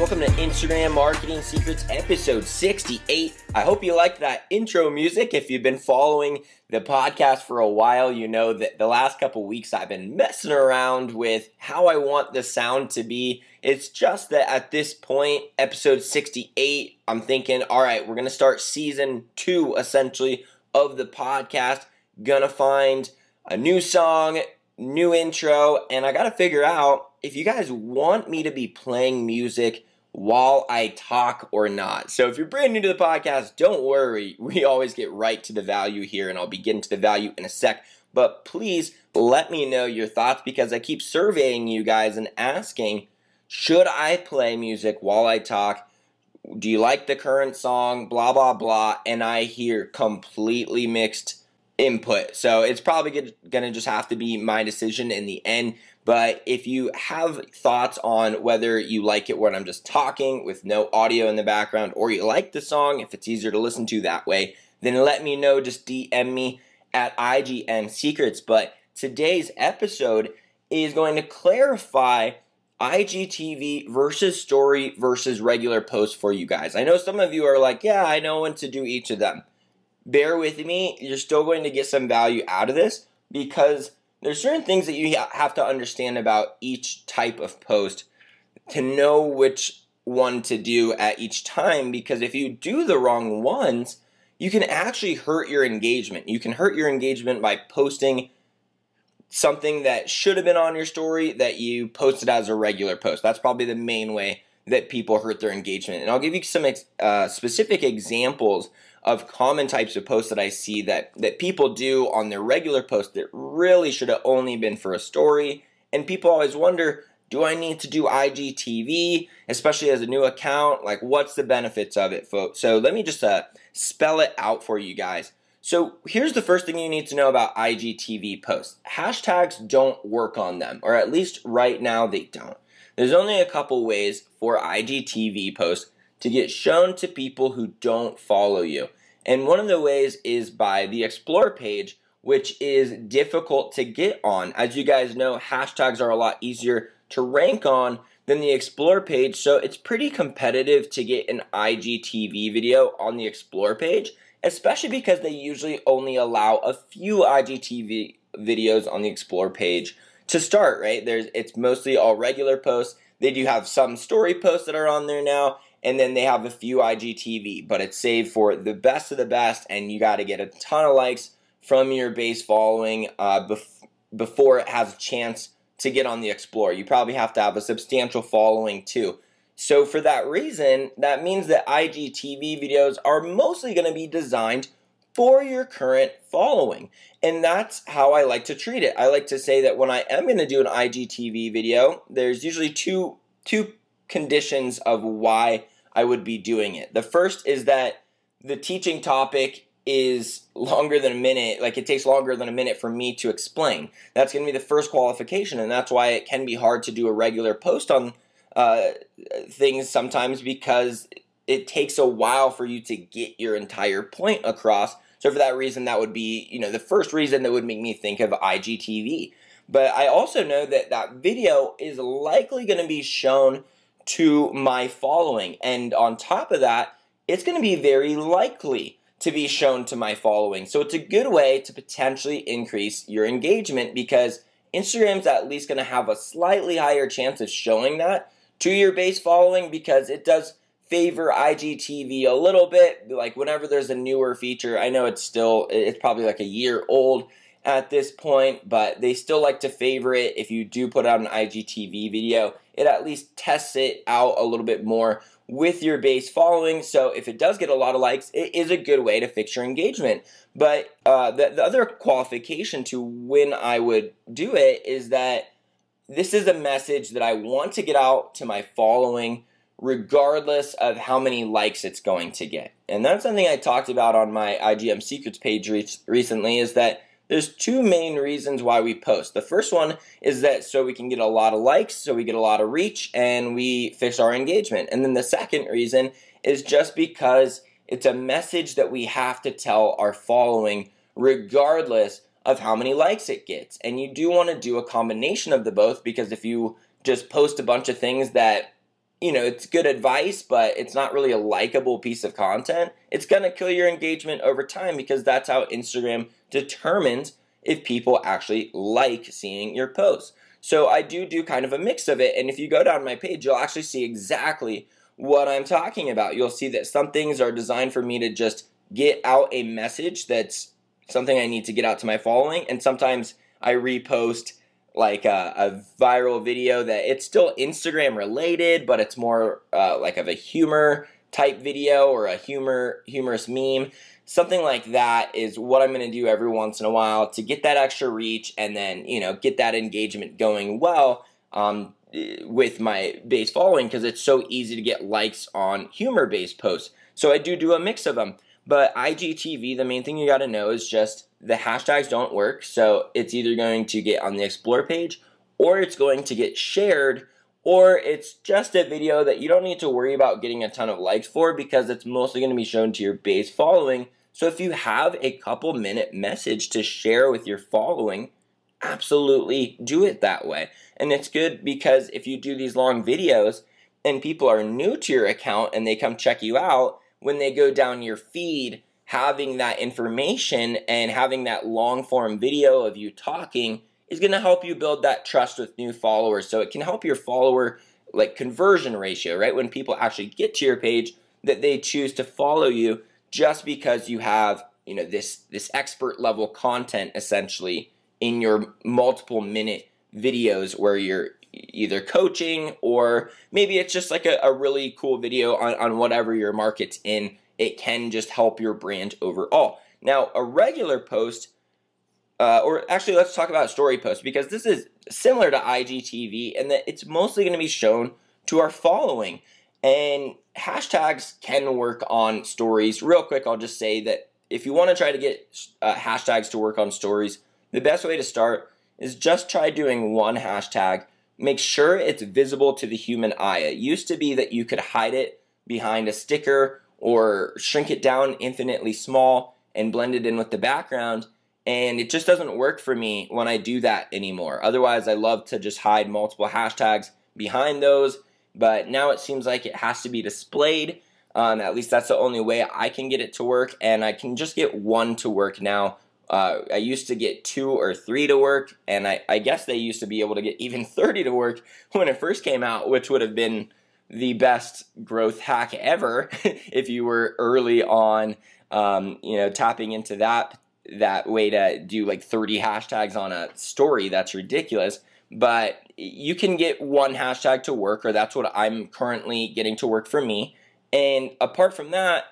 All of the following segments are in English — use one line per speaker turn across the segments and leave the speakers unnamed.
Welcome to Instagram Marketing Secrets episode 68. I hope you liked that intro music. If you've been following the podcast for a while, you know that the last couple weeks I've been messing around with how I want the sound to be. It's just that at this point, episode 68, I'm thinking, all right, we're going to start season two essentially of the podcast. Gonna find a new song, new intro, and I got to figure out if you guys want me to be playing music while I talk or not. So if you're brand new to the podcast, don't worry. We always get right to the value here, and I'll be getting to the value in a sec. But please let me know your thoughts because I keep surveying you guys and asking should I play music while I talk? Do you like the current song? Blah, blah, blah. And I hear completely mixed input. So it's probably going to just have to be my decision in the end. But if you have thoughts on whether you like it when I'm just talking with no audio in the background, or you like the song, if it's easier to listen to that way, then let me know. Just DM me at IGM Secrets. But today's episode is going to clarify IGTV versus story versus regular post for you guys. I know some of you are like, yeah, I know when to do each of them. Bear with me, you're still going to get some value out of this because there's certain things that you have to understand about each type of post to know which one to do at each time because if you do the wrong ones, you can actually hurt your engagement. You can hurt your engagement by posting something that should have been on your story that you posted as a regular post. That's probably the main way that people hurt their engagement. And I'll give you some uh, specific examples of common types of posts that I see that, that people do on their regular posts that really should have only been for a story. And people always wonder, do I need to do IGTV, especially as a new account? Like, what's the benefits of it, folks? So let me just uh, spell it out for you guys. So here's the first thing you need to know about IGTV posts. Hashtags don't work on them, or at least right now they don't. There's only a couple ways for IGTV posts to get shown to people who don't follow you. And one of the ways is by the Explore page, which is difficult to get on. As you guys know, hashtags are a lot easier to rank on than the Explore page, so it's pretty competitive to get an IGTV video on the Explore page, especially because they usually only allow a few IGTV videos on the Explore page to start, right? There's it's mostly all regular posts. They do have some story posts that are on there now, and then they have a few IGTV, but it's saved for the best of the best, and you got to get a ton of likes from your base following uh, bef- before it has a chance to get on the Explorer. You probably have to have a substantial following too. So, for that reason, that means that IGTV videos are mostly going to be designed for your current following. And that's how I like to treat it. I like to say that when I am going to do an IGTV video, there's usually two two conditions of why I would be doing it. The first is that the teaching topic is longer than a minute, like it takes longer than a minute for me to explain. That's going to be the first qualification, and that's why it can be hard to do a regular post on uh, things sometimes because it takes a while for you to get your entire point across. So for that reason, that would be you know the first reason that would make me think of IGTV. But I also know that that video is likely going to be shown to my following. And on top of that, it's going to be very likely to be shown to my following. So it's a good way to potentially increase your engagement because Instagram's at least going to have a slightly higher chance of showing that to your base following because it does favor IGTV a little bit. Like whenever there's a newer feature, I know it's still, it's probably like a year old at this point, but they still like to favor it if you do put out an IGTV video. It at least tests it out a little bit more with your base following. So if it does get a lot of likes, it is a good way to fix your engagement. But uh, the, the other qualification to when I would do it is that this is a message that I want to get out to my following regardless of how many likes it's going to get. And that's something I talked about on my IGM Secrets page re- recently is that there's two main reasons why we post. The first one is that so we can get a lot of likes, so we get a lot of reach, and we fix our engagement. And then the second reason is just because it's a message that we have to tell our following regardless of how many likes it gets. And you do want to do a combination of the both because if you just post a bunch of things that you know, it's good advice, but it's not really a likable piece of content, it's going to kill your engagement over time because that's how Instagram determines if people actually like seeing your posts. So I do do kind of a mix of it. And if you go down my page, you'll actually see exactly what I'm talking about. You'll see that some things are designed for me to just get out a message that's something I need to get out to my following. And sometimes I repost like a, a, viral video that it's still Instagram related, but it's more uh, like of a humor type video or a humor humorous meme. Something like that is what I'm going to do every once in a while to get that extra reach and then you know get that engagement going well um, with my base following because it's so easy to get likes on humor based posts. So I do do a mix of them. But IGTV, the main thing you got to know is just the hashtags don't work. So it's either going to get on the Explore page or it's going to get shared or it's just a video that you don't need to worry about getting a ton of likes for because it's mostly going to be shown to your base following. So if you have a couple minute message to share with your following, absolutely do it that way. And it's good because if you do these long videos and people are new to your account and they come check you out, when they go down your feed, having that information and having that long form video of you talking is going to help you build that trust with new followers. So it can help your follower like conversion ratio, right? When people actually get to your page that they choose to follow you just because you have, you know, this this expert level content essentially in your multiple minute videos where you're either coaching or maybe it's just like a, a really cool video on, on whatever your market's in. It can just help your brand overall. Now, a regular post, uh, or actually, let's talk about story posts because this is similar to IGTV and that it's mostly going to be shown to our following. And hashtags can work on stories. Real quick, I'll just say that if you want to try to get uh, hashtags to work on stories, the best way to start is just try doing one hashtag make sure it's visible to the human eye. It used to be that you could hide it behind a sticker or shrink it down infinitely small and blend it in with the background. And it just doesn't work for me when I do that anymore. Otherwise, I love to just hide multiple hashtags behind those. But now it seems like it has to be displayed. Um, at least that's the only way I can get it to work. And I can just get one to work now uh, I used to get two or three to work, and I, I, guess they used to be able to get even 30 to work when it first came out, which would have been the best growth hack ever if you were early on, um, you know, tapping into that that way to do like 30 hashtags on a story. That's ridiculous. But you can get one hashtag to work, or that's what I'm currently getting to work for me. And apart from that,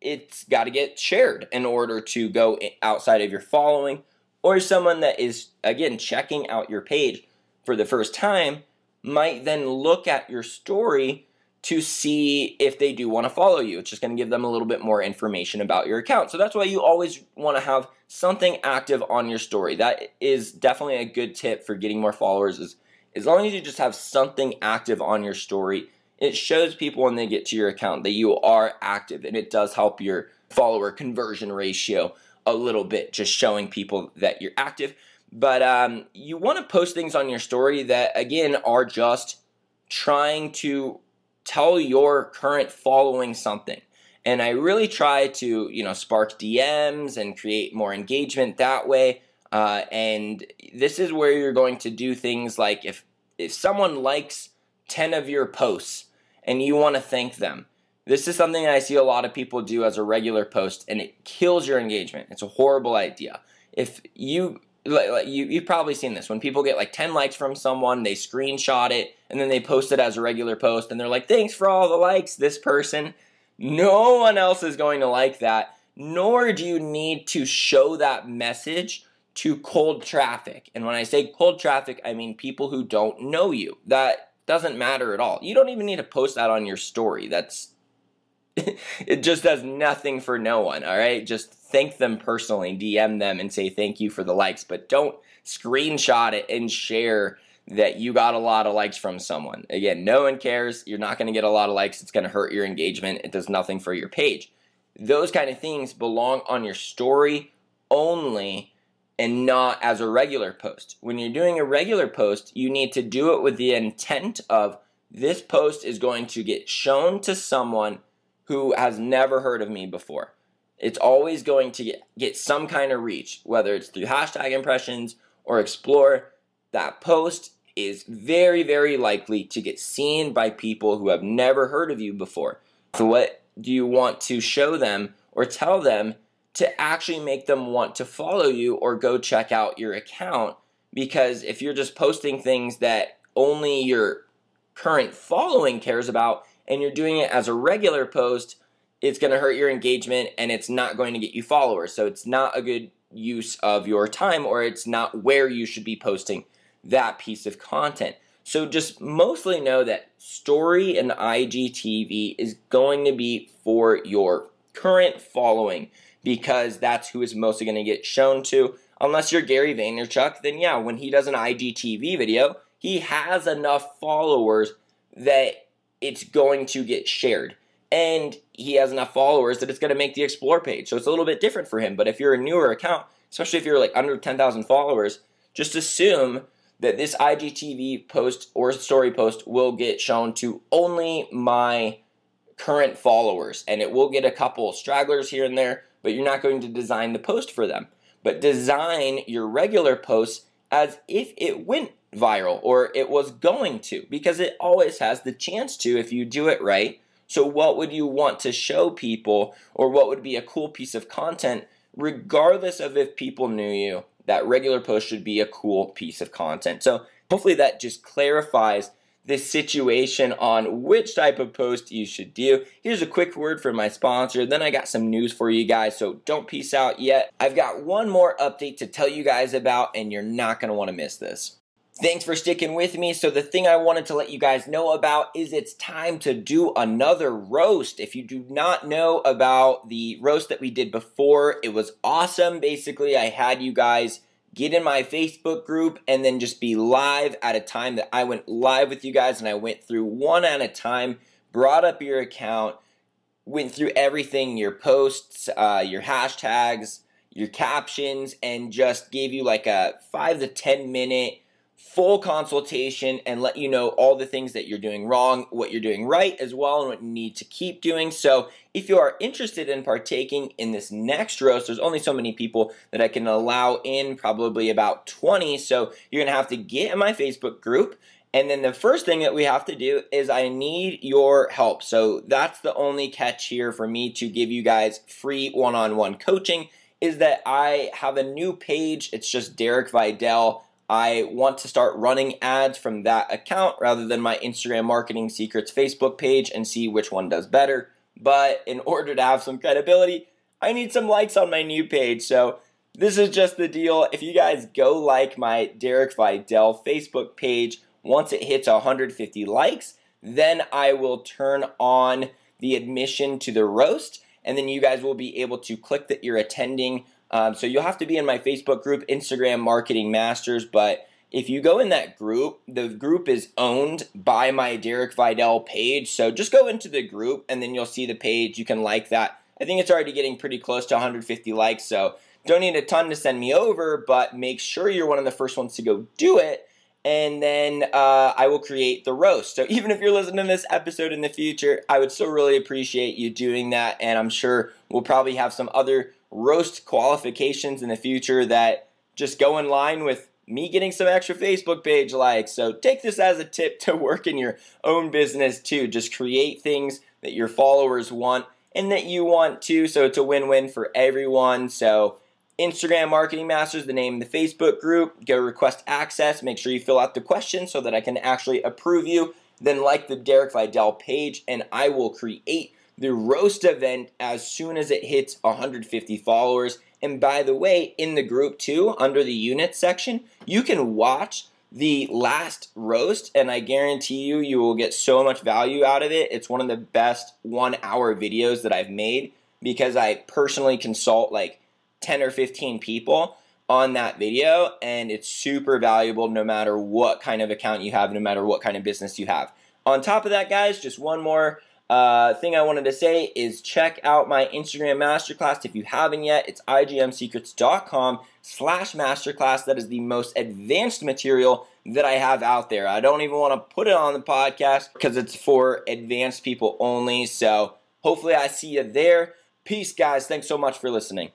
it's got to get shared in order to go outside of your following or someone that is again checking out your page for the first time might then look at your story to see if they do want to follow you. It's just going to give them a little bit more information about your account. So that's why you always want to have something active on your story. That is definitely a good tip for getting more followers is as long as you just have something active on your story, it shows people when they get to your account that you are active and it does help your follower conversion ratio a little bit, just showing people that you're active. But um, you want to post things on your story that, again, are just trying to tell your current following something. And I really try to, you know, spark DMs and create more engagement that way. Uh, and this is where you're going to do things like if if someone likes 10 of your posts and you want to thank them. This is something I see a lot of people do as a regular post, and it kills your engagement. It's a horrible idea. If you like, you you've probably seen this when people get like 10 likes from someone, they screenshot it and then they post it as a regular post, and they're like, "Thanks for all the likes, this person." No one else is going to like that, nor do you need to show that message to cold traffic. And when I say cold traffic, I mean people who don't know you. That doesn't matter at all. You don't even need to post that on your story. That's it just does nothing for no one, all right? Just thank them personally, DM them and say thank you for the likes, but don't screenshot it and share that you got a lot of likes from someone. Again, no one cares. You're not going to get a lot of likes. It's going to hurt your engagement. It does nothing for your page. Those kind of things belong on your story only and not as a regular post. When you're doing a regular post, you need to do it with the intent of this post is going to get shown to someone who has never heard of me before. It's always going to get, some kind of reach, whether it's through hashtag impressions or explore. That post is very, very likely to get seen by people who have never heard of you before. So, what do you want to show them or tell them to actually make them want to follow you or go check out your account? Because if you're just posting things that only your current following cares about and you're doing it as a regular post, it's going to hurt your engagement and it's not going to get you followers. So it's not a good use of your time or it's not where you should be posting that piece of content. So just mostly know that story and IGTV is going to be for your current following because that's who is mostly going to get shown to. Unless you're Gary Vaynerchuk, then yeah, when he does an IGTV video, he has enough followers that it's going to get shared. And he has enough followers that it's going to make the explore page. So it's a little bit different for him. But if you're a newer account, especially if you're like under 10,000 followers, just assume that this IGTV post or story post will get shown to only my current followers. And it will get a couple stragglers here and there, but you're not going to design the post for them. But design your regular posts as if it went viral or it was going to, because it always has the chance to if you do it right. So, what would you want to show people, or what would be a cool piece of content, regardless of if people knew you? That regular post should be a cool piece of content. So, hopefully, that just clarifies this situation on which type of post you should do. Here's a quick word from my sponsor, then I got some news for you guys, so don't peace out yet. I've got one more update to tell you guys about, and you're not want to miss this. Thanks for sticking with me. So, the thing I wanted to let you guys know about is it's time to do another roast. If you do not know about the roast that we did before, it was awesome. Basically, I had you guys get in my Facebook group and then just be live at a time that I went live with you guys and I went through one at a time, brought up your account, went through everything your posts, uh, your hashtags, your captions, and just gave you like a five to 10 minute full consultation and let you know all the things that you're doing wrong, what you're doing right as well, and what you need to keep doing. So, if you are interested in partaking in this next roast, there's only so many people that I can allow in, probably about 20. So, you're gonna have to get in my Facebook group. And then the first thing that we have to do is I need your help. So, that's the only catch here for me to give you guys free one on one coaching. Is that I have a new page. It's just Derek Videll I want to start running ads from that account rather than my Instagram Marketing Secrets Facebook page and see which one does better. But in order to have some credibility, I need some likes on my new page. So this is just the deal. If you guys go like my Derek Videll Facebook page, once it hits 150 likes, then I will turn on the admission to the roast, and then you guys will be able to click that you're attending um, so you'll have to be in my Facebook group, Instagram Marketing Masters. But if you go in that group, the group is owned by my Derek Videll page. So just go into the group and then you'll see the page. You can like that. I think it's already getting pretty close to 150 likes. So don't need a ton to send me over, but make sure you're one of the first ones to go do it. And then uh, I will create the roast. So even if you're listening to this episode in the future, I would still really appreciate you doing that. And I'm sure we'll probably have some other roast qualifications in the future that just go in line with me getting some extra Facebook page likes. So take this as a tip to work in your own business too. Just create things that your followers want and that you want too. So it's a win win for everyone. So Instagram Marketing Masters, the name of the Facebook group. Go request access. Make sure you fill out the questions so that I can actually approve you. Then like the Derek Videll page, and I will create the roast event as soon as it hits 150 followers. And by the way, in the group too, under the unit section, you can watch the last roast, and I guarantee you, you will get so much value out of it. It's one of the best one hour videos that I've made because I personally consult like 10 or 15 people on that video, and it's super valuable no matter what kind of account you have, no matter what kind of business you have. On top of that, guys, just one more uh, thing I wanted to say is check out my Instagram masterclass if you haven't yet. It's igmsecrets.com slash masterclass. That is the most advanced material that I have out there. I don't even want to put it on the podcast because it's for advanced people only. So hopefully I see you there. Peace, guys. Thanks so much for listening.